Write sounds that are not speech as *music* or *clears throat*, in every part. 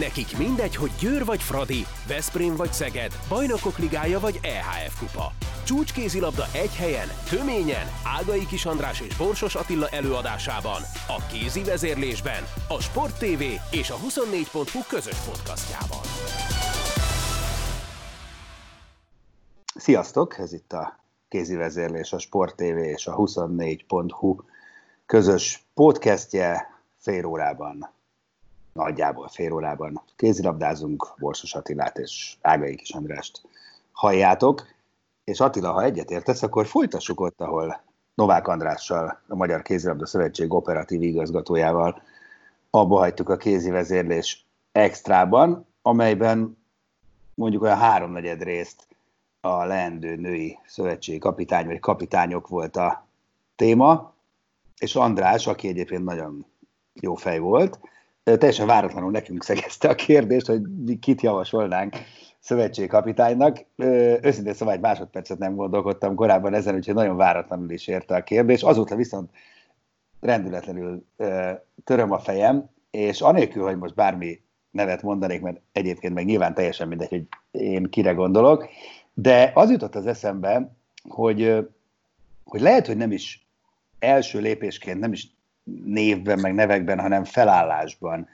Nekik mindegy, hogy Győr vagy Fradi, Veszprém vagy Szeged, Bajnokok Ligája vagy EHF Kupa. Csúcskézilabda egy helyen, töményen, Ágai Kis András és Borsos Attila előadásában, a kézi vezérlésben, a Sport TV és a 24.hu közös podcastjában. Sziasztok, ez itt a kézi vezérlés, a Sport TV és a 24.hu közös podcastje fél órában nagyjából fél órában. Kézilabdázunk, Borsos Attilát és Ágai Kis Andrást. Halljátok, és Attila, ha egyetértesz, akkor folytassuk ott, ahol Novák Andrással, a Magyar Kézilabda Szövetség operatív igazgatójával abba hagytuk a kézi vezérlés extrában, amelyben mondjuk olyan háromnegyed részt a leendő női szövetségi kapitány vagy kapitányok volt a téma, és András, aki egyébként nagyon jó fej volt, teljesen váratlanul nekünk szegezte a kérdést, hogy kit javasolnánk szövetségkapitánynak. Őszintén szóval egy másodpercet nem gondolkodtam korábban ezen, úgyhogy nagyon váratlanul is érte a kérdés. Azóta viszont rendületlenül töröm a fejem, és anélkül, hogy most bármi nevet mondanék, mert egyébként meg nyilván teljesen mindegy, hogy én kire gondolok, de az jutott az eszembe, hogy, hogy lehet, hogy nem is első lépésként nem is névben, meg nevekben, hanem felállásban,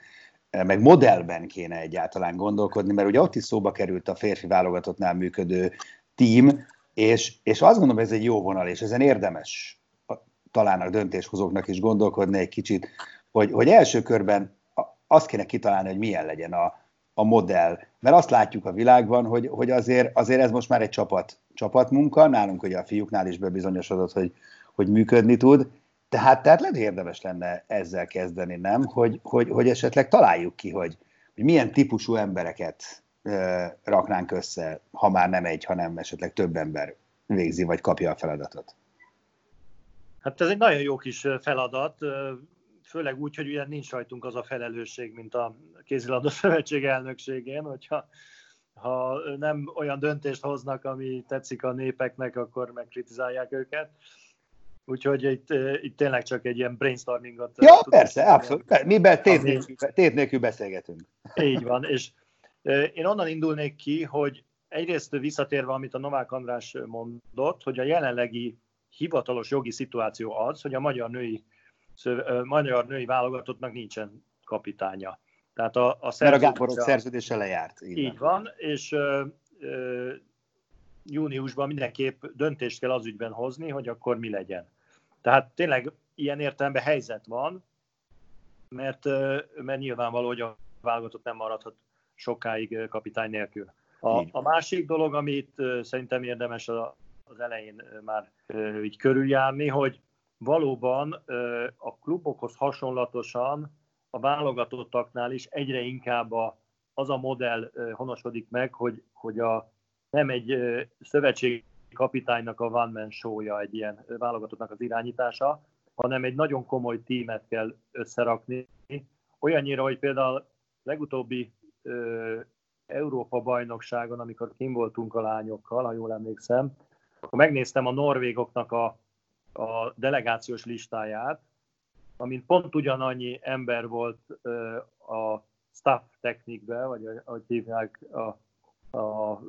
meg modellben kéne egyáltalán gondolkodni, mert ugye ott is szóba került a férfi válogatottnál működő tím, és, és azt gondolom, ez egy jó vonal, és ezen érdemes talán a döntéshozóknak is gondolkodni egy kicsit, hogy, hogy első körben azt kéne kitalálni, hogy milyen legyen a, a modell. Mert azt látjuk a világban, hogy, hogy azért, azért ez most már egy csapat, csapatmunka, nálunk ugye a fiúknál is bebizonyosodott, hogy, hogy működni tud, tehát, tehát lehet, érdemes lenne ezzel kezdeni, nem? Hogy, hogy, hogy esetleg találjuk ki, hogy, hogy milyen típusú embereket ö, raknánk össze, ha már nem egy, hanem esetleg több ember végzi, vagy kapja a feladatot. Hát ez egy nagyon jó kis feladat, főleg úgy, hogy ugye nincs rajtunk az a felelősség, mint a kézilabda *laughs* szövetség elnökségén, hogyha ha nem olyan döntést hoznak, ami tetszik a népeknek, akkor megkritizálják őket. Úgyhogy itt, itt tényleg csak egy ilyen brainstormingot. Ja, persze, abszolút. Miben tét, nélkül, tét nélkül beszélgetünk. Így van, és én onnan indulnék ki, hogy egyrészt visszatérve, amit a Novák András mondott, hogy a jelenlegi hivatalos jogi szituáció az, hogy a magyar női, magyar női válogatottnak nincsen kapitánya. Tehát a, a Mert a Gáborok szerződése lejárt. Így, így van, és ö, ö, júniusban mindenképp döntést kell az ügyben hozni, hogy akkor mi legyen. Tehát tényleg ilyen értelemben helyzet van, mert, mert nyilvánvaló, hogy a válogatott nem maradhat sokáig kapitány nélkül. A, a másik dolog, amit szerintem érdemes az elején már így körüljárni, hogy valóban a klubokhoz hasonlatosan a válogatottaknál is egyre inkább a, az a modell honosodik meg, hogy, hogy a, nem egy szövetség kapitánynak a one man show-ja egy ilyen válogatottnak az irányítása, hanem egy nagyon komoly tímet kell összerakni. Olyannyira, hogy például legutóbbi ö, Európa bajnokságon, amikor kim voltunk a lányokkal, ha jól emlékszem, akkor megnéztem a norvégoknak a, a delegációs listáját, amin pont ugyanannyi ember volt ö, a staff technikbe, vagy ahogy hívják a, a,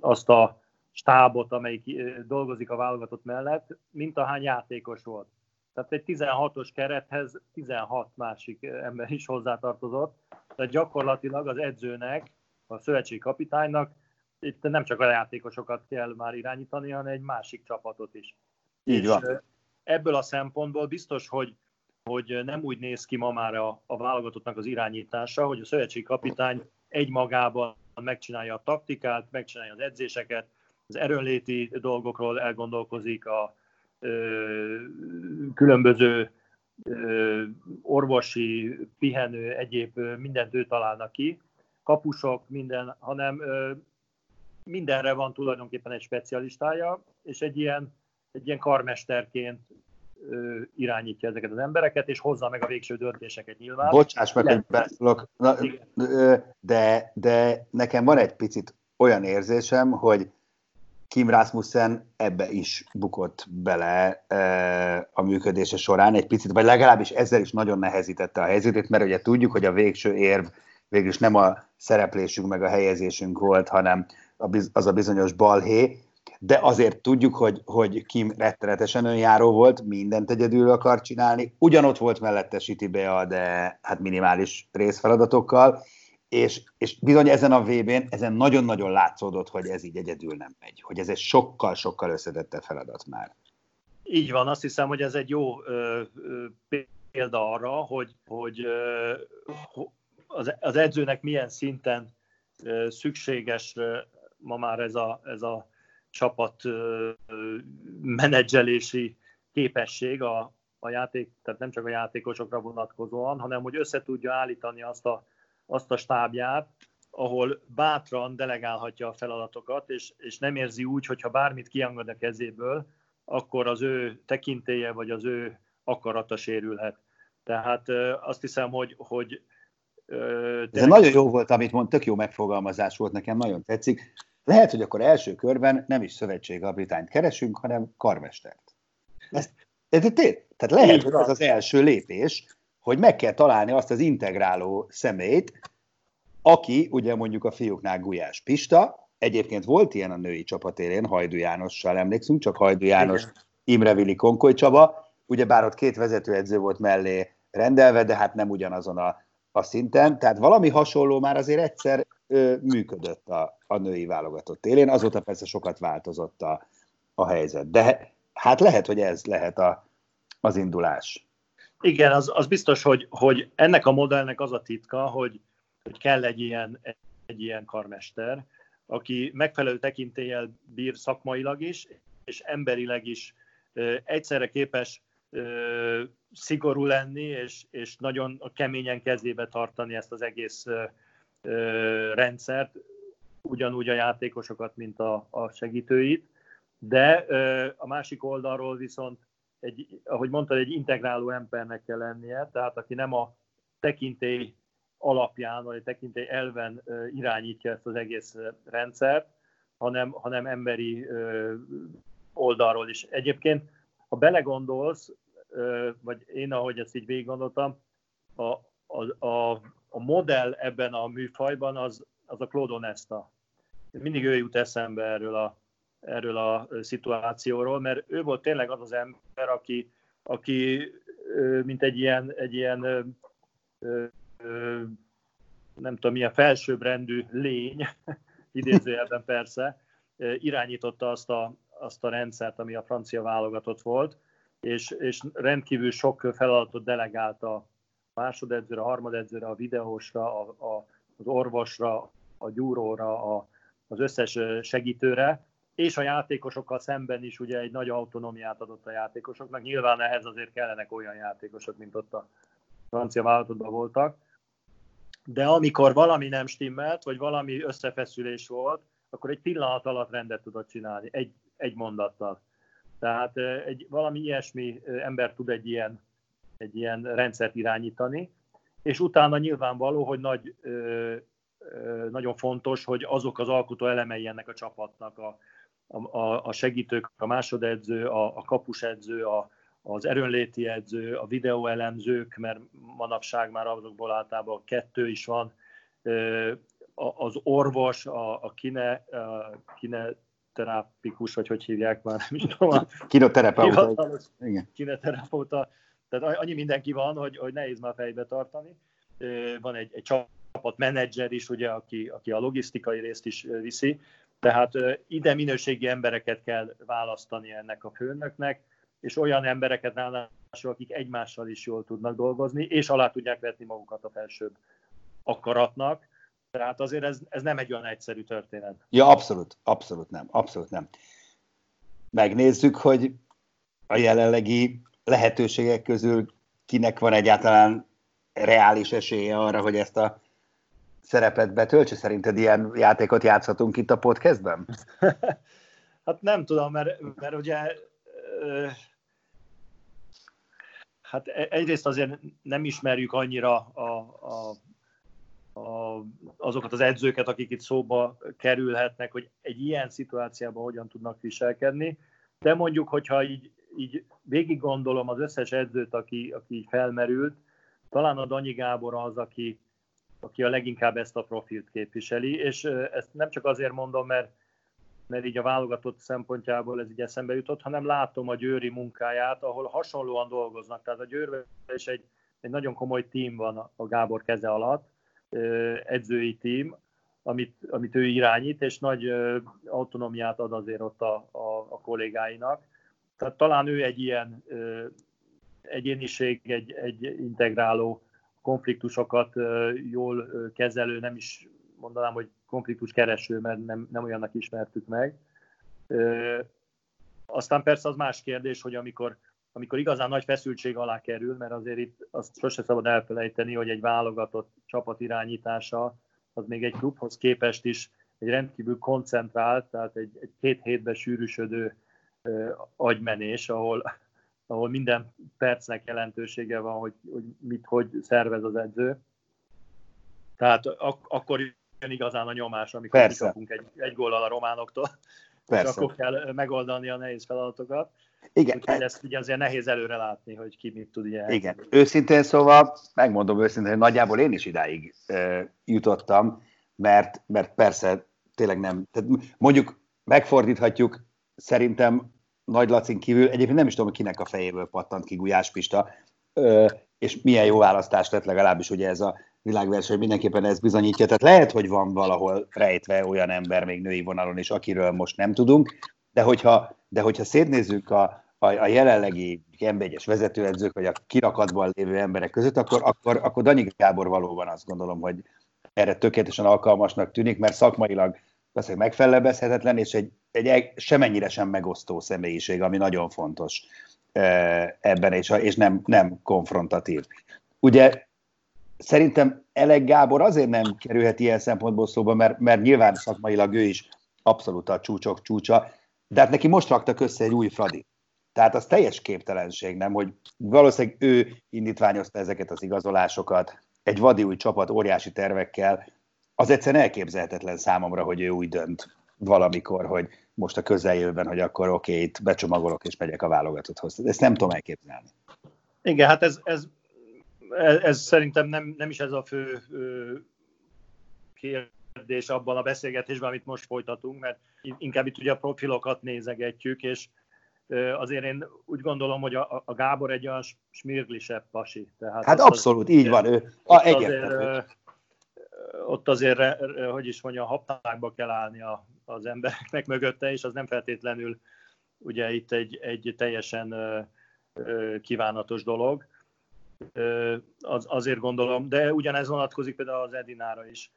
azt a stábot, amelyik dolgozik a válogatott mellett, mint ahány játékos volt. Tehát egy 16-os kerethez 16 másik ember is hozzátartozott. Tehát gyakorlatilag az edzőnek, a szövetségi kapitánynak itt nem csak a játékosokat kell már irányítani, hanem egy másik csapatot is. Így van. ebből a szempontból biztos, hogy, hogy nem úgy néz ki ma már a, a válogatottnak az irányítása, hogy a szövetségi kapitány egymagában megcsinálja a taktikát, megcsinálja az edzéseket, az erőnléti dolgokról elgondolkozik, a ö, különböző ö, orvosi, pihenő, egyéb mindent ő találna ki, kapusok, minden, hanem ö, mindenre van tulajdonképpen egy specialistája, és egy ilyen, egy ilyen karmesterként irányítja ezeket az embereket, és hozza meg a végső döntéseket nyilván. Bocsáss meg, hogy beszélok, de, de nekem van egy picit olyan érzésem, hogy Kim Rasmussen ebbe is bukott bele e, a működése során egy picit, vagy legalábbis ezzel is nagyon nehezítette a helyzetét, mert ugye tudjuk, hogy a végső érv végülis nem a szereplésünk meg a helyezésünk volt, hanem az a bizonyos balhé, de azért tudjuk, hogy, hogy Kim rettenetesen önjáró volt, mindent egyedül akar csinálni, ugyanott volt mellette Siti Bea, de hát minimális részfeladatokkal, és, és bizony ezen a VB-n, ezen nagyon-nagyon látszódott, hogy ez így egyedül nem megy, hogy ez egy sokkal-sokkal összetettebb feladat már. Így van, azt hiszem, hogy ez egy jó ö, példa arra, hogy, hogy ö, az, az edzőnek milyen szinten ö, szükséges ö, ma már ez a, ez a csapat ö, menedzselési képesség a, a játék, tehát nem csak a játékosokra vonatkozóan, hanem hogy össze tudja állítani azt a azt a stábját, ahol bátran delegálhatja a feladatokat, és, és nem érzi úgy, hogyha bármit kiangad a kezéből, akkor az ő tekintélye vagy az ő akarata sérülhet. Tehát azt hiszem, hogy, hogy Ez nagyon jó volt, amit mond, tök jó megfogalmazás volt, nekem nagyon tetszik. Lehet, hogy akkor első körben nem is szövetségkapitányt keresünk, hanem karmestert. Ez, ez, ez, tehát lehet, hogy ez az első lépés, hogy meg kell találni azt az integráló szemét, aki ugye mondjuk a fiúknál Gulyás Pista, egyébként volt ilyen a női csapat élén, Hajdu Jánossal emlékszünk, csak Hajdu János, Igen. Imre Vili Konkoly Csaba, ugye bár ott két vezetőedző volt mellé rendelve, de hát nem ugyanazon a, a szinten, tehát valami hasonló már azért egyszer ö, működött a, a női válogatott élén, azóta persze sokat változott a, a helyzet, de hát lehet, hogy ez lehet a, az indulás. Igen, az, az biztos, hogy, hogy ennek a modellnek az a titka, hogy, hogy kell egy ilyen, egy ilyen karmester, aki megfelelő tekintéllyel bír szakmailag is, és emberileg is egyszerre képes szigorú lenni, és, és nagyon keményen kezébe tartani ezt az egész rendszert, ugyanúgy a játékosokat, mint a, a segítőit, de a másik oldalról viszont egy, ahogy mondtad, egy integráló embernek kell lennie, tehát aki nem a tekintély alapján, vagy tekintély elven irányítja ezt az egész rendszert, hanem, hanem emberi oldalról is. Egyébként, ha belegondolsz, vagy én, ahogy ezt így végig gondoltam, a, a, a, a modell ebben a műfajban az, az a Claude Onesta. Mindig ő jut eszembe erről a, erről a szituációról, mert ő volt tényleg az az ember, aki, aki mint egy ilyen, egy ilyen nem tudom, milyen felsőbbrendű lény, *laughs* idézőjelben persze, irányította azt a, azt a rendszert, ami a francia válogatott volt, és, és rendkívül sok feladatot delegált a másodedzőre, a harmadedzőre, a videósra, a, a, az orvosra, a gyúróra, a, az összes segítőre, és a játékosokkal szemben is ugye egy nagy autonómiát adott a játékosoknak. Nyilván ehhez azért kellenek olyan játékosok, mint ott a francia válogatottban voltak. De amikor valami nem stimmelt, vagy valami összefeszülés volt, akkor egy pillanat alatt rendet tudott csinálni, egy, egy mondattal. Tehát egy, valami ilyesmi ember tud egy ilyen, egy ilyen rendszert irányítani, és utána nyilvánvaló, hogy nagy, nagyon fontos, hogy azok az alkotó elemei ennek a csapatnak, a, a, a segítők, a másodedző, a, a kapusedző, a, az erőnléti edző, a videóelemzők, mert manapság már azokból általában kettő is van, az orvos, a, a kine, a kine terápikus, vagy hogy hívják már, nem is tudom. Kinoterapeuta. Kineterapeuta. Tehát annyi mindenki van, hogy, hogy nehéz már fejbe tartani. Van egy, egy csapat menedzser is, ugye, aki, aki a logisztikai részt is viszi. Tehát ide minőségi embereket kell választani ennek a főnöknek, és olyan embereket ráadásul, akik egymással is jól tudnak dolgozni, és alá tudják vetni magukat a felsőbb akaratnak. Tehát azért ez, ez nem egy olyan egyszerű történet. Ja, abszolút, abszolút nem, abszolút nem. Megnézzük, hogy a jelenlegi lehetőségek közül kinek van egyáltalán reális esélye arra, hogy ezt a szerepet betöltse? Szerinted ilyen játékot játszhatunk itt a podcastben? *laughs* hát nem tudom, mert, mert ugye hát e, egyrészt azért nem ismerjük annyira a, a, a, azokat az edzőket, akik itt szóba kerülhetnek, hogy egy ilyen szituációban hogyan tudnak viselkedni, de mondjuk, hogyha így, így végig gondolom az összes edzőt, aki, aki felmerült, talán a Danyi Gábor az, aki, aki a leginkább ezt a profilt képviseli, és ezt nem csak azért mondom, mert, mert így a válogatott szempontjából ez így eszembe jutott, hanem látom a Győri munkáját, ahol hasonlóan dolgoznak. Tehát a Győrben is egy, egy nagyon komoly tím van a Gábor keze alatt, edzői tím, amit, amit ő irányít, és nagy autonomiát ad azért ott a, a, a kollégáinak. Tehát talán ő egy ilyen egyéniség, egy, egy integráló konfliktusokat jól kezelő, nem is mondanám, hogy konfliktus kereső, mert nem, nem olyannak ismertük meg. Aztán persze az más kérdés, hogy amikor, amikor igazán nagy feszültség alá kerül, mert azért itt azt sose szabad elfelejteni, hogy egy válogatott csapat irányítása az még egy klubhoz képest is egy rendkívül koncentrált, tehát egy, egy két hétbe sűrűsödő agymenés, ahol, ahol minden percnek jelentősége van, hogy, hogy mit, hogy szervez az edző. Tehát ak- akkor jön igazán a nyomás, amikor Persze. kikapunk egy, egy góllal a románoktól, Persze. és akkor kell megoldani a nehéz feladatokat. Igen. Úgyhogy ezt ugye azért nehéz előre látni, hogy ki mit tud ilyen. Igen. Őszintén szóval, megmondom őszintén, hogy nagyjából én is idáig e, jutottam, mert, mert persze tényleg nem, tehát mondjuk megfordíthatjuk, szerintem nagy Lacin kívül, egyébként nem is tudom, kinek a fejéből pattant ki Gulyás Pista, ö, és milyen jó választás lett legalábbis ugye ez a világverseny, mindenképpen ez bizonyítja. Tehát lehet, hogy van valahol rejtve olyan ember még női vonalon is, akiről most nem tudunk, de hogyha, de hogyha szétnézzük a, a, a jelenlegi M1-es vezetőedzők, vagy a kirakatban lévő emberek között, akkor, akkor, akkor Danyi Gábor valóban azt gondolom, hogy erre tökéletesen alkalmasnak tűnik, mert szakmailag beszél megfelebezhetetlen, és egy, egy semennyire sem megosztó személyiség, ami nagyon fontos ebben, és, és nem, nem konfrontatív. Ugye szerintem Elek Gábor azért nem kerülhet ilyen szempontból szóba, mert, mert nyilván szakmailag ő is abszolút a csúcsok csúcsa, de hát neki most raktak össze egy új Fradi. Tehát az teljes képtelenség, nem, hogy valószínűleg ő indítványozta ezeket az igazolásokat, egy vadi új csapat óriási tervekkel, az egyszerűen elképzelhetetlen számomra, hogy ő úgy dönt valamikor, hogy most a közeljövőben, hogy akkor oké, okay, itt becsomagolok és megyek a válogatotthoz. Ezt nem tudom elképzelni. Igen, hát ez, ez, ez, ez szerintem nem, nem is ez a fő kérdés abban a beszélgetésben, amit most folytatunk, mert inkább itt ugye a profilokat nézegetjük, és azért én úgy gondolom, hogy a, a Gábor egy olyan smirglisebb pasi. Tehát hát abszolút, az, így van. Ő, a, azért, ott azért, hogy is mondja, haptákba kell állni a, az embereknek mögötte, és az nem feltétlenül ugye itt egy, egy teljesen kívánatos dolog. Az, azért gondolom, de ugyanez vonatkozik például az Edinára is,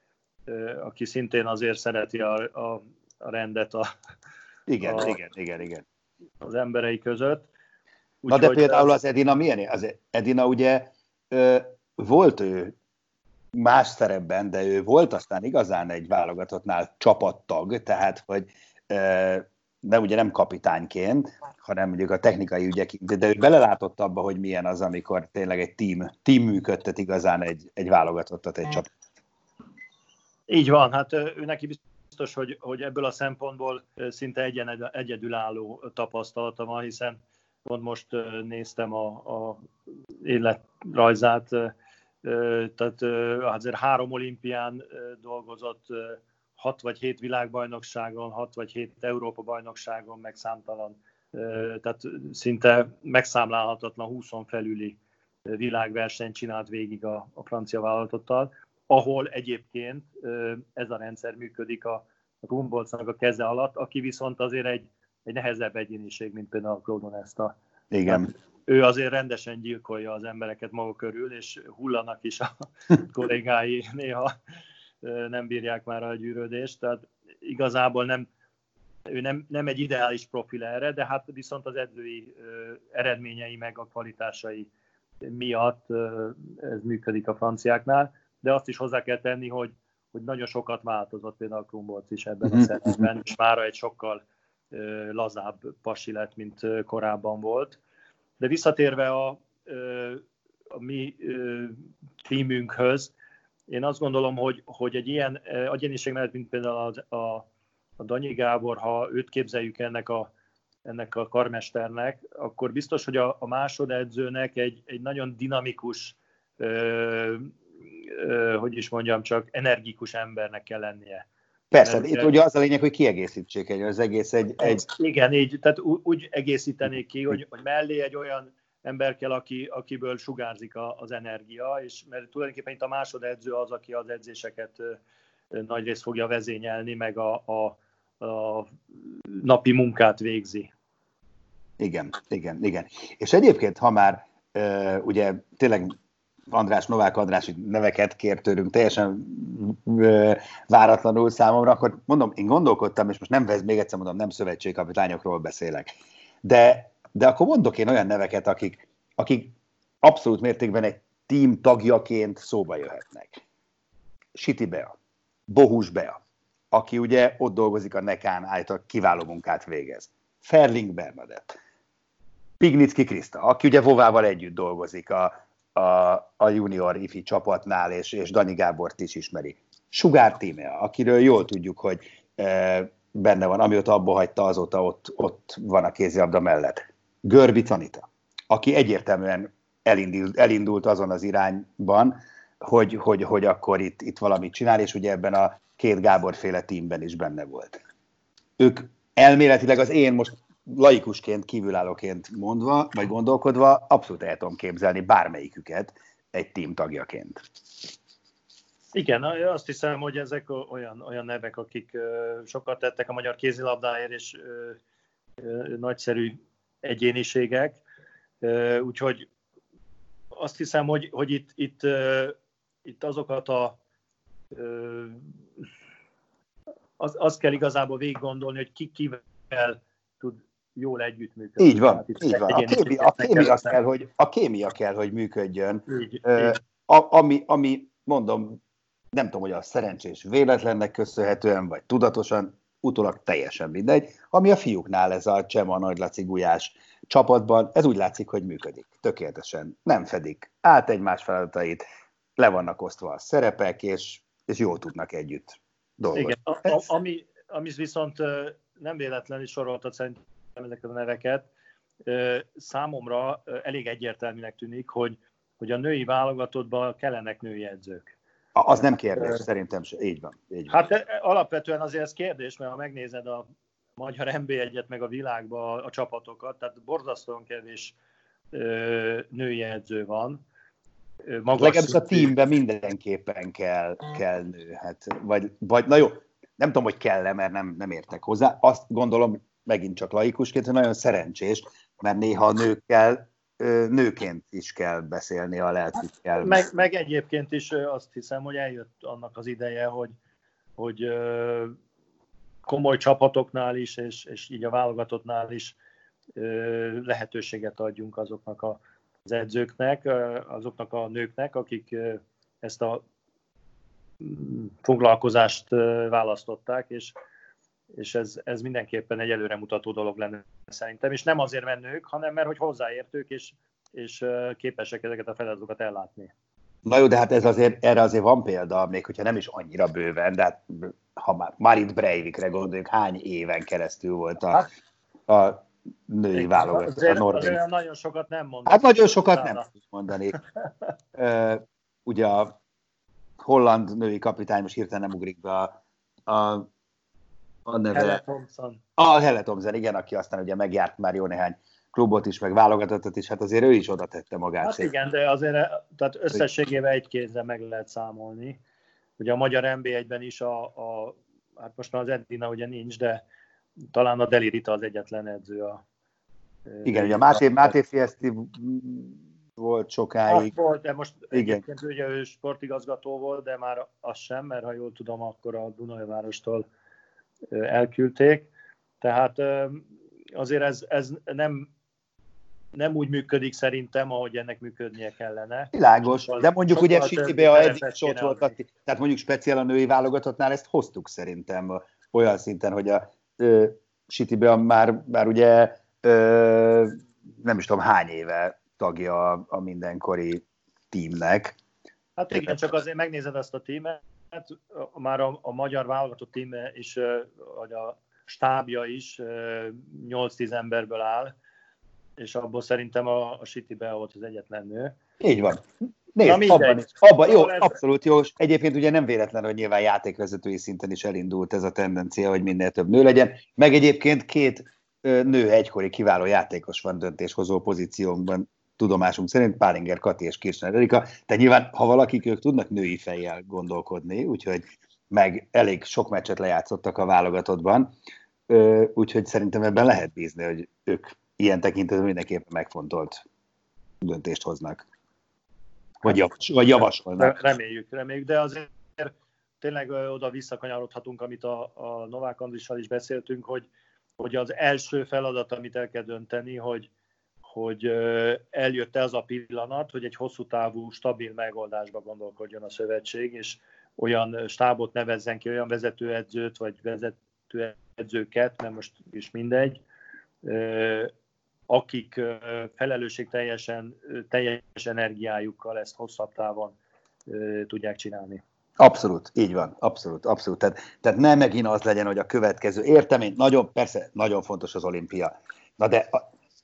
aki szintén azért szereti a, a, a rendet a, igen, a, igen, igen, igen. az emberei között. Úgy, Na de például az Edina milyen? Az Edina ugye volt ő más szerepben, de ő volt aztán igazán egy válogatottnál csapattag, tehát hogy de ugye nem kapitányként, hanem mondjuk a technikai ügyek, de ő belelátott abba, hogy milyen az, amikor tényleg egy team, team működtet igazán egy, egy válogatottat, egy csapat. Így van, hát ő neki biztos, hogy, hogy ebből a szempontból szinte egyen, egyedülálló tapasztalata van, hiszen pont most néztem a, a életrajzát, tehát azért három olimpián dolgozott, hat vagy hét világbajnokságon, hat vagy hét Európa bajnokságon, meg számtalan, tehát szinte megszámlálhatatlan 20 felüli világversenyt csinált végig a, a francia vállalatottal, ahol egyébként ez a rendszer működik a, a Humboldtnak a keze alatt, aki viszont azért egy, egy nehezebb egyéniség, mint például a Claude Onesta. Igen. Tehát ő azért rendesen gyilkolja az embereket maga körül, és hullanak is a *laughs* kollégái, néha nem bírják már a gyűrődést, tehát igazából nem, ő nem, nem egy ideális profil erre, de hát viszont az edzői eredményei meg a kvalitásai miatt ez működik a franciáknál, de azt is hozzá kell tenni, hogy, hogy nagyon sokat változott például Krumbolc is ebben a mhm, szerepben, és már egy sokkal lazább pasi lett, mint korábban volt. De visszatérve a, a mi tímünkhöz, én azt gondolom, hogy, hogy egy ilyen agyeniség mellett, mint például a, a, a Danyi Gábor, ha őt képzeljük ennek a, ennek a karmesternek, akkor biztos, hogy a, a másodedzőnek egy, egy nagyon dinamikus, ö, hogy is mondjam, csak energikus embernek kell lennie. Persze, Mert, itt ugye az a lényeg, hogy kiegészítsék egy, az egész egy... egy... Igen, így, tehát úgy egészítenék ki, hogy, hogy mellé egy olyan ember kell, aki, akiből sugárzik a, az energia, és mert tulajdonképpen itt a másodedző az, aki az edzéseket nagyrészt fogja vezényelni, meg a, a, a napi munkát végzi. Igen, igen, igen. És egyébként, ha már ugye tényleg András, Novák András neveket kért tőlünk teljesen uh, váratlanul számomra, akkor mondom, én gondolkodtam, és most nem vesz, még egyszer mondom, nem szövetségkapitányokról beszélek. De, de akkor mondok én olyan neveket, akik, akik abszolút mértékben egy team tagjaként szóba jöhetnek. Siti Bea, Bohus Bea, aki ugye ott dolgozik a Nekán, állítólag kiváló munkát végez. Ferling Bernadett, Pignicki Kriszta, aki ugye Vovával együtt dolgozik a, a, a junior ifi csapatnál, és, és Dani Gábort is ismeri. Sugár Tímea, akiről jól tudjuk, hogy e, benne van, amióta abba hagyta, azóta ott, ott van a kézilabda mellett. Görbi Tanita, aki egyértelműen elindult, elindult azon az irányban, hogy, hogy, hogy akkor itt, itt valamit csinál, és ugye ebben a két Gábor féle tímben is benne volt. Ők elméletileg az én most laikusként, kívülállóként mondva, vagy gondolkodva, abszolút el tudom képzelni bármelyiküket egy tím tagjaként. Igen, azt hiszem, hogy ezek olyan, olyan nevek, akik sokat tettek a magyar kézilabdáért, és nagyszerű egyéniségek. Úgyhogy azt hiszem, hogy, hogy itt, itt, itt azokat a az, azt kell igazából végig gondolni, hogy ki kivel jól együttműködni. Így van, így van. A kémia, a, kémia kell, hogy, a kémia kell, hogy működjön. Így, uh, így. A, ami, ami, mondom, nem tudom, hogy a szerencsés véletlennek köszönhetően, vagy tudatosan, utólag teljesen mindegy, ami a fiúknál ez a Csema Nagy Laci Gulyás csapatban, ez úgy látszik, hogy működik. Tökéletesen. Nem fedik át egymás feladatait, le vannak osztva a szerepek, és, és jól tudnak együtt dolgozni. Igen, a, a, ami, ami viszont nem véletlenül soroltat szerintem ezeket a neveket, számomra elég egyértelműnek tűnik, hogy, hogy a női válogatottban kellenek női edzők. Az nem kérdés, szerintem se. Így van. Így van. Hát alapvetően azért ez kérdés, mert ha megnézed a magyar NB1-et, meg a világban a, csapatokat, tehát borzasztóan kevés női edző van. Magas Legalábbis a teamben mindenképpen kell, kell nő. Hát, vagy, vagy, na jó, nem tudom, hogy kell-e, mert nem, nem értek hozzá. Azt gondolom, megint csak laikusként, hogy nagyon szerencsés, mert néha nőkkel, nőként is kell beszélni a lelkükkel. Meg, meg egyébként is azt hiszem, hogy eljött annak az ideje, hogy, hogy komoly csapatoknál is, és, és így a válogatottnál is lehetőséget adjunk azoknak a, az edzőknek, azoknak a nőknek, akik ezt a mm, foglalkozást választották, és, és ez, ez mindenképpen egy előremutató dolog lenne szerintem, és nem azért, mert nők, hanem mert hogy hozzáértők, és, és képesek ezeket a feladatokat ellátni. Na jó, de hát ez azért, erre azért van példa, még hogyha nem is annyira bőven, de hát, ha már Marit Breivikre gondoljuk, hány éven keresztül volt a, hát, a női válogatott, a Norvég. nagyon sokat nem mondani. Hát nagyon sokat nem mondani. ugye a holland női kapitány, most hirtelen nem ugrik be a, a a neve. Helle Thompson. A Helle Thompson, igen, aki aztán ugye megjárt már jó néhány klubot is, meg válogatottat is, hát azért ő is oda tette magát. Hát igen, de azért tehát összességében egy kézzel meg lehet számolni. Ugye a magyar NB1-ben is a, a hát most már az Edina ugye nincs, de talán a Deli Rita az egyetlen edző a igen, ugye a Máté, Máté Fieszti volt sokáig. Hát volt, de most Igen. egyébként ugye ő sportigazgató volt, de már az sem, mert ha jól tudom, akkor a Dunajvárostól elküldték. Tehát azért ez, ez nem, nem úgy működik szerintem, ahogy ennek működnie kellene. Világos, sokkal, de mondjuk ugye Sitibe a eddig is ott volt, tehát mondjuk speciál a női válogatottnál ezt hoztuk szerintem olyan szinten, hogy a Sitibe már, már ugye ö, nem is tudom hány éve tagja a, a mindenkori tímnek. Hát igen, csak azért megnézed azt a tímet, Hát már a, a magyar válogatott tím is, vagy a stábja is 8-10 emberből áll, és abból szerintem a, a City volt az egyetlen nő. Így van. nézd, abban, is, abban, jó, abszolút jó. Egyébként ugye nem véletlen, hogy nyilván játékvezetői szinten is elindult ez a tendencia, hogy minél több nő legyen. Meg egyébként két nő egykori kiváló játékos van döntéshozó pozícióban, tudomásunk szerint Pálinger Kati és Kirchner Erika. Tehát nyilván, ha valakik ők tudnak női fejjel gondolkodni, úgyhogy meg elég sok meccset lejátszottak a válogatottban, úgyhogy szerintem ebben lehet bízni, hogy ők ilyen tekintetben mindenképpen megfontolt döntést hoznak. Vagy, javas, vagy javasolnak. Reméljük, reméljük, de azért tényleg oda visszakanyarodhatunk, amit a, a Novák Andrissal is beszéltünk, hogy, hogy az első feladat, amit el kell dönteni, hogy, hogy eljött ez a pillanat, hogy egy hosszú távú, stabil megoldásba gondolkodjon a szövetség, és olyan stábot nevezzen ki, olyan vezetőedzőt, vagy vezetőedzőket, mert most is mindegy, akik felelősség teljesen, teljes energiájukkal ezt hosszabb távon tudják csinálni. Abszolút, így van, abszolút, abszolút. Tehát, tehát nem megint az legyen, hogy a következő, értem én, nagyon, persze, nagyon fontos az olimpia, na de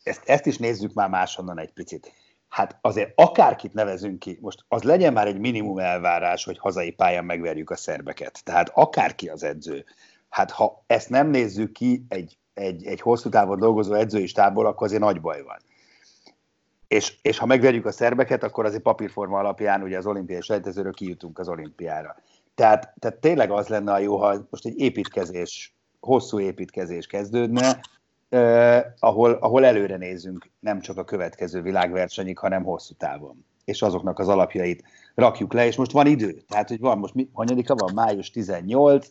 ezt, ezt is nézzük már máshonnan egy picit. Hát azért akárkit nevezünk ki, most az legyen már egy minimum elvárás, hogy hazai pályán megverjük a szerbeket. Tehát akárki az edző. Hát ha ezt nem nézzük ki egy egy, egy hosszú távon dolgozó edzői stábból, akkor azért nagy baj van. És, és ha megverjük a szerbeket, akkor azért papírforma alapján ugye az olimpiai sejtezőről kijutunk az olimpiára. Tehát, tehát tényleg az lenne a jó, ha most egy építkezés, hosszú építkezés kezdődne, eh, ahol, ahol előre nézünk, nem csak a következő világversenyig, hanem hosszú távon. És azoknak az alapjait rakjuk le, és most van idő. Tehát, hogy van most, mi, hanyadika van? Május 18,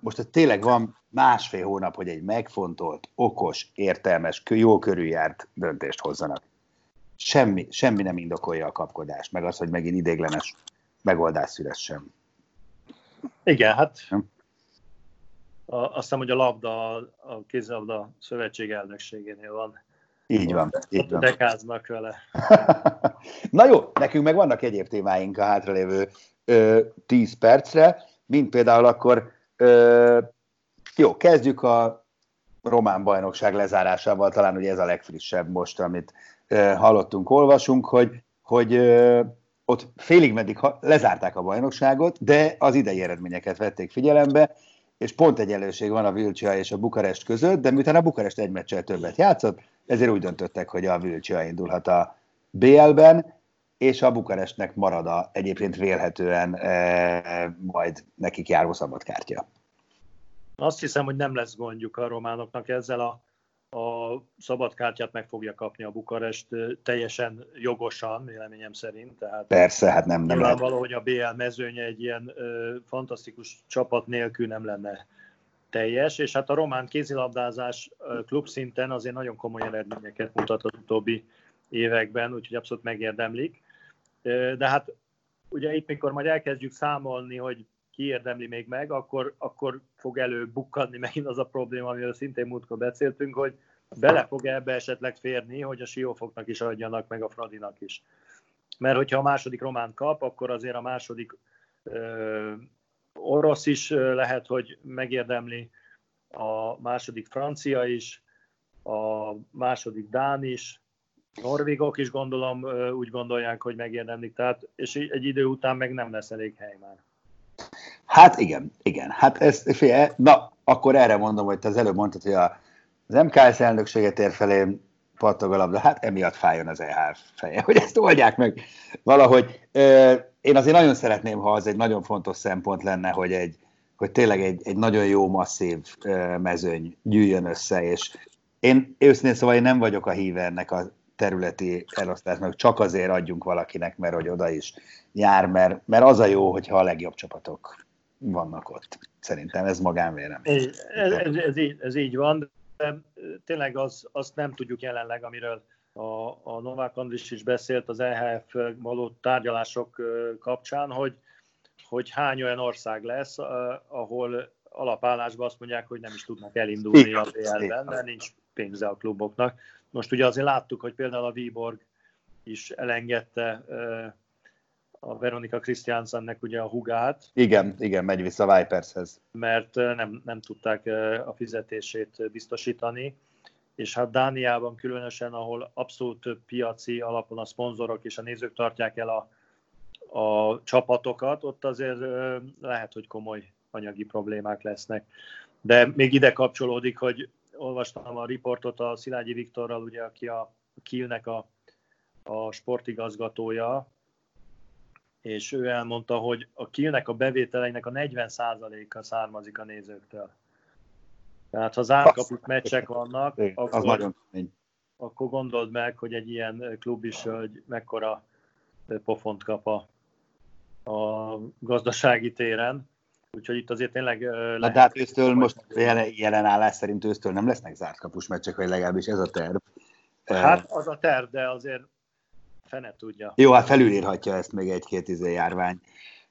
most ez tényleg van másfél hónap, hogy egy megfontolt, okos, értelmes, jó körüljárt döntést hozzanak. Semmi, semmi nem indokolja a kapkodást, meg az, hogy megint idéglenes megoldás szülessen. Igen, hát a, azt hiszem, hogy a labda, a kézilabda szövetség elnökségénél van. Így van, így van. Dekáznak vele. *laughs* Na jó, nekünk meg vannak egyéb témáink a hátralévő ö, 10 percre, mint például akkor Ö, jó, kezdjük a román bajnokság lezárásával, talán ugye ez a legfrissebb most, amit ö, hallottunk, olvasunk, hogy, hogy ö, ott félig meddig lezárták a bajnokságot, de az idei eredményeket vették figyelembe, és pont egyenlőség van a Vilcsia és a Bukarest között, de miután a Bukarest egy meccsel többet játszott, ezért úgy döntöttek, hogy a Vilcsia indulhat a BL-ben, és a Bukarestnek marad a egyébként vélhetően e, majd nekik járó szabadkártya. Azt hiszem, hogy nem lesz gondjuk a románoknak ezzel a, a szabadkártyát meg fogja kapni a Bukarest teljesen jogosan, véleményem szerint. Tehát Persze, hát nem, nem lehet. hogy a BL mezőnye egy ilyen ö, fantasztikus csapat nélkül nem lenne teljes, és hát a román kézilabdázás klubszinten azért nagyon komoly eredményeket mutat az utóbbi években, úgyhogy abszolút megérdemlik. De hát ugye itt, mikor majd elkezdjük számolni, hogy ki érdemli még meg, akkor, akkor fog előbukkadni megint az a probléma, amiről szintén múltkor beszéltünk, hogy bele fog ebbe esetleg férni, hogy a siófoknak is adjanak, meg a Fradinak is. Mert hogyha a második román kap, akkor azért a második ö, orosz is lehet, hogy megérdemli, a második francia is, a második dán is, norvégok is gondolom úgy gondolják, hogy megérdemlik, tehát, és egy idő után meg nem lesz elég hely már. Hát igen, igen. Hát ez, fél, na, akkor erre mondom, hogy te az előbb mondtad, hogy a, az MKS elnökséget ér felé pattog a labda, hát emiatt fájjon az EHF feje, hogy ezt oldják meg valahogy. Én azért nagyon szeretném, ha az egy nagyon fontos szempont lenne, hogy egy, hogy tényleg egy, egy nagyon jó, masszív mezőny gyűjjön össze, és én őszintén szóval én nem vagyok a híve ennek a területi elosztásnak, csak azért adjunk valakinek, mert hogy oda is jár, mert, mert az a jó, hogyha a legjobb csapatok vannak ott. Szerintem ez magánvélemény. Ez, ez, ez, így, ez így van, de tényleg az, azt nem tudjuk jelenleg, amiről a, a Novák Andris is beszélt az EHF való tárgyalások kapcsán, hogy, hogy hány olyan ország lesz, ahol alapállásban azt mondják, hogy nem is tudnak elindulni a BL-ben, mert nincs pénze a kluboknak. Most ugye azért láttuk, hogy például a Viborg is elengedte a Veronika Christiansennek ugye a hugát. Igen, igen, megy vissza a Vipershez. Mert nem, nem tudták a fizetését biztosítani, és hát Dániában különösen, ahol abszolút piaci alapon a szponzorok és a nézők tartják el a, a csapatokat, ott azért lehet, hogy komoly anyagi problémák lesznek. De még ide kapcsolódik, hogy olvastam a riportot a Szilágyi Viktorral, ugye, aki a Kielnek a, a sportigazgatója, és ő elmondta, hogy a Kielnek a bevételeinek a 40%-a származik a nézőktől. Tehát ha zárkaput meccsek vannak, akkor, akkor gondold meg, hogy egy ilyen klub is, hogy mekkora pofont kap a, a gazdasági téren. Úgyhogy itt azért tényleg lehet... Na, de hát ősztől most jelen, jelen állás szerint ősztől nem lesznek zárt kapus meccsek, vagy legalábbis ez a terv. Hát az a terv, de azért fene tudja. Jó, hát felülírhatja ezt még egy-két izé járvány.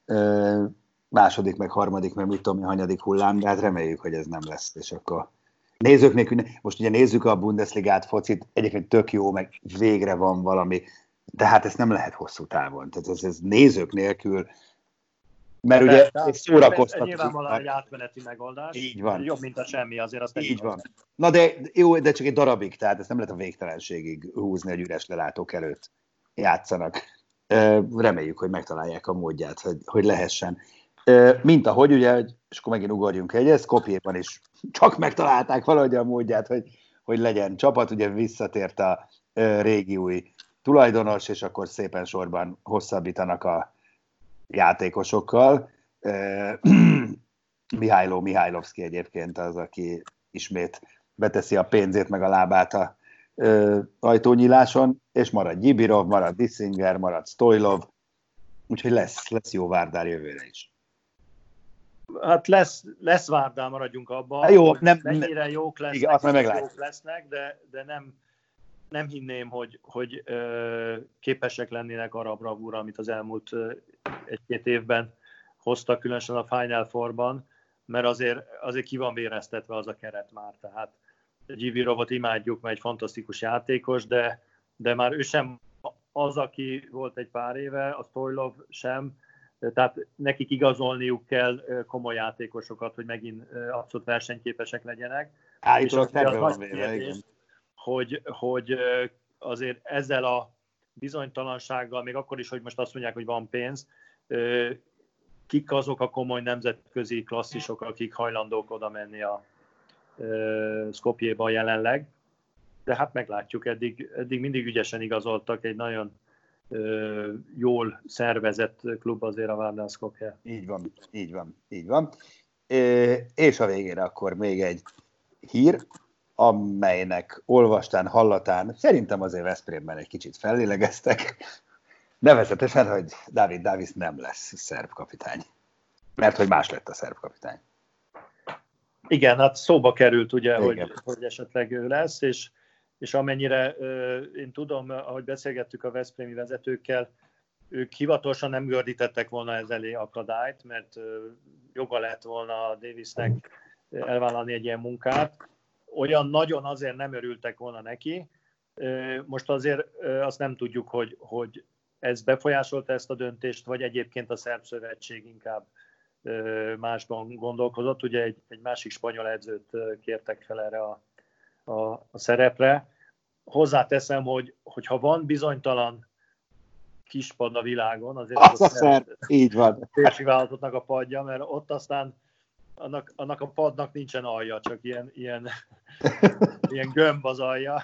Ö, második, meg harmadik, meg mit tudom, hanyadik hullám, de hát reméljük, hogy ez nem lesz, és akkor nézők nélkül, most ugye nézzük a Bundesligát, focit, egyébként tök jó, meg végre van valami, de hát ez nem lehet hosszú távon. Tehát ez, ez nézők nélkül, mert ugye ez szórakoztató. Nyilvánvalóan egy átmeneti megoldás. Így van. Jobb, mint a semmi, azért azt Így van. Na de jó, de csak egy darabig, tehát ezt nem lehet a végtelenségig húzni, hogy üres lelátók előtt játszanak. Reméljük, hogy megtalálják a módját, hogy, hogy lehessen. Mint ahogy ugye, és akkor megint ugorjunk egyet, Skopjéban is csak megtalálták valahogy a módját, hogy, hogy legyen csapat, ugye visszatért a régi új tulajdonos, és akkor szépen sorban hosszabbítanak a játékosokkal. *clears throat* Mihály Mihálylovszki egyébként az, aki ismét beteszi a pénzét meg a lábát a ö, ajtónyíláson, és marad Gyibirov, marad Dissinger, marad Stoilov, úgyhogy lesz, lesz jó Várdár jövőre is. Hát lesz, lesz Várdár, maradjunk abban. Hát jó, nem, mennyire jók lesznek, igen, azt jók lesznek de, de nem, nem hinném, hogy, hogy ö, képesek lennének arra a bravúra, amit az elmúlt egy-két évben hoztak, különösen a Final Four-ban, mert azért, azért ki van véreztetve az a keret már, tehát Givirovot imádjuk, mert egy fantasztikus játékos, de, de már ő sem az, aki volt egy pár éve, a Stoilov sem, tehát nekik igazolniuk kell komoly játékosokat, hogy megint abszolút versenyképesek legyenek. Állítólag terve van véve, igen. Hogy, hogy azért ezzel a bizonytalansággal, még akkor is, hogy most azt mondják, hogy van pénz, kik azok a komoly nemzetközi klasszisok, akik hajlandók oda menni a, Skopjéban jelenleg, de hát meglátjuk, eddig, eddig mindig ügyesen igazoltak, egy nagyon jól szervezett klub azért a Vardar Skopje. Így van, így van, így van. És a végére akkor még egy hír, amelynek olvastán, hallatán szerintem azért Veszprémben egy kicsit fellélegeztek, nevezetesen, hogy David Davis nem lesz szerb kapitány. Mert hogy más lett a szerb kapitány. Igen, hát szóba került ugye, hogy, hogy esetleg ő lesz, és, és amennyire én tudom, ahogy beszélgettük a Veszprémi vezetőkkel, ők hivatalosan nem gördítettek volna ez elé akadályt, mert joga lett volna a Davisnek elvállalni egy ilyen munkát. Olyan nagyon azért nem örültek volna neki. Most azért azt nem tudjuk, hogy, hogy ez befolyásolta ezt a döntést, vagy egyébként a Szerb Szövetség inkább másban gondolkozott. Ugye egy, egy másik spanyol edzőt kértek fel erre a, a, a szerepre. Hozzáteszem, hogy, hogy ha van bizonytalan kispad a világon, azért az, az a szer, így van. *laughs* Férfi a padja, mert ott aztán annak, annak a padnak nincsen alja, csak ilyen, ilyen, *laughs* ilyen gömb az alja.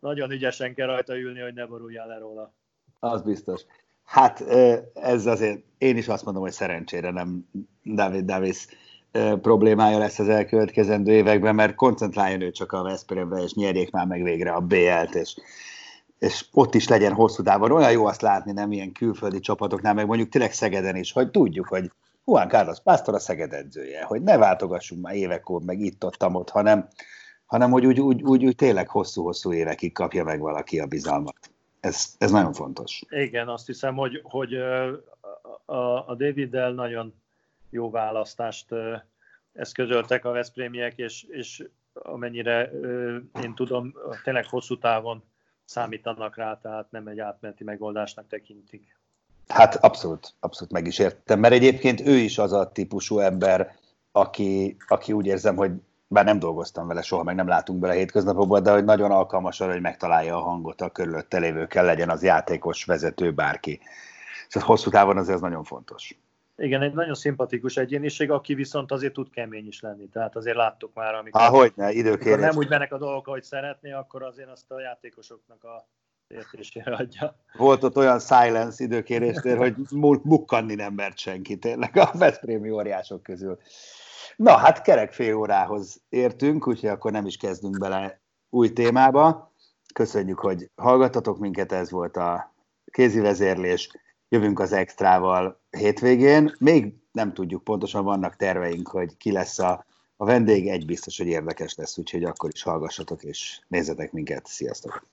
Nagyon ügyesen kell rajta ülni, hogy ne boruljál le róla. Az biztos. Hát ez azért, én is azt mondom, hogy szerencsére nem David Davis problémája lesz az elkövetkezendő években, mert koncentráljon ő csak a Veszprémbe, és nyerjék már meg végre a BL-t, és, és ott is legyen hosszú távon. Olyan jó azt látni, nem ilyen külföldi csapatoknál, meg mondjuk tényleg Szegeden is, hogy tudjuk, hogy Juan Carlos Pásztor a Szeged edzője, hogy ne váltogassunk már évek óta, meg itt ott, ott hanem, hanem hogy úgy, úgy, úgy, úgy tényleg hosszú-hosszú évekig kapja meg valaki a bizalmat. Ez, ez nagyon fontos. Igen, azt hiszem, hogy, hogy a, a Daviddel nagyon jó választást eszközöltek a Veszprémiek, és, és amennyire én tudom, tényleg hosszú távon számítanak rá, tehát nem egy átmeneti megoldásnak tekintik. Hát abszolút, abszolút meg is értem, mert egyébként ő is az a típusú ember, aki, aki úgy érzem, hogy bár nem dolgoztam vele soha, meg nem látunk bele hétköznapokban, de hogy nagyon alkalmas arra, hogy megtalálja a hangot a körülötte lévőkkel, legyen az játékos, vezető, bárki. és ez hosszú távon azért ez nagyon fontos. Igen, egy nagyon szimpatikus egyéniség, aki viszont azért tud kemény is lenni. Tehát azért láttuk már, amikor, Há, hogy ne, időkérés. nem úgy mennek a dolgok, ahogy szeretné, akkor azért azt a játékosoknak a értésére adja. Volt ott olyan silence időkérésnél, *laughs* hogy mukkanni nem mert senki tényleg a Veszprémi óriások közül. Na, hát kerek fél órához értünk, úgyhogy akkor nem is kezdünk bele új témába. Köszönjük, hogy hallgattatok minket, ez volt a kézi vezérlés. Jövünk az extrával hétvégén. Még nem tudjuk pontosan, vannak terveink, hogy ki lesz a, a vendég. Egy biztos, hogy érdekes lesz, úgyhogy akkor is hallgassatok és nézzetek minket. Sziasztok!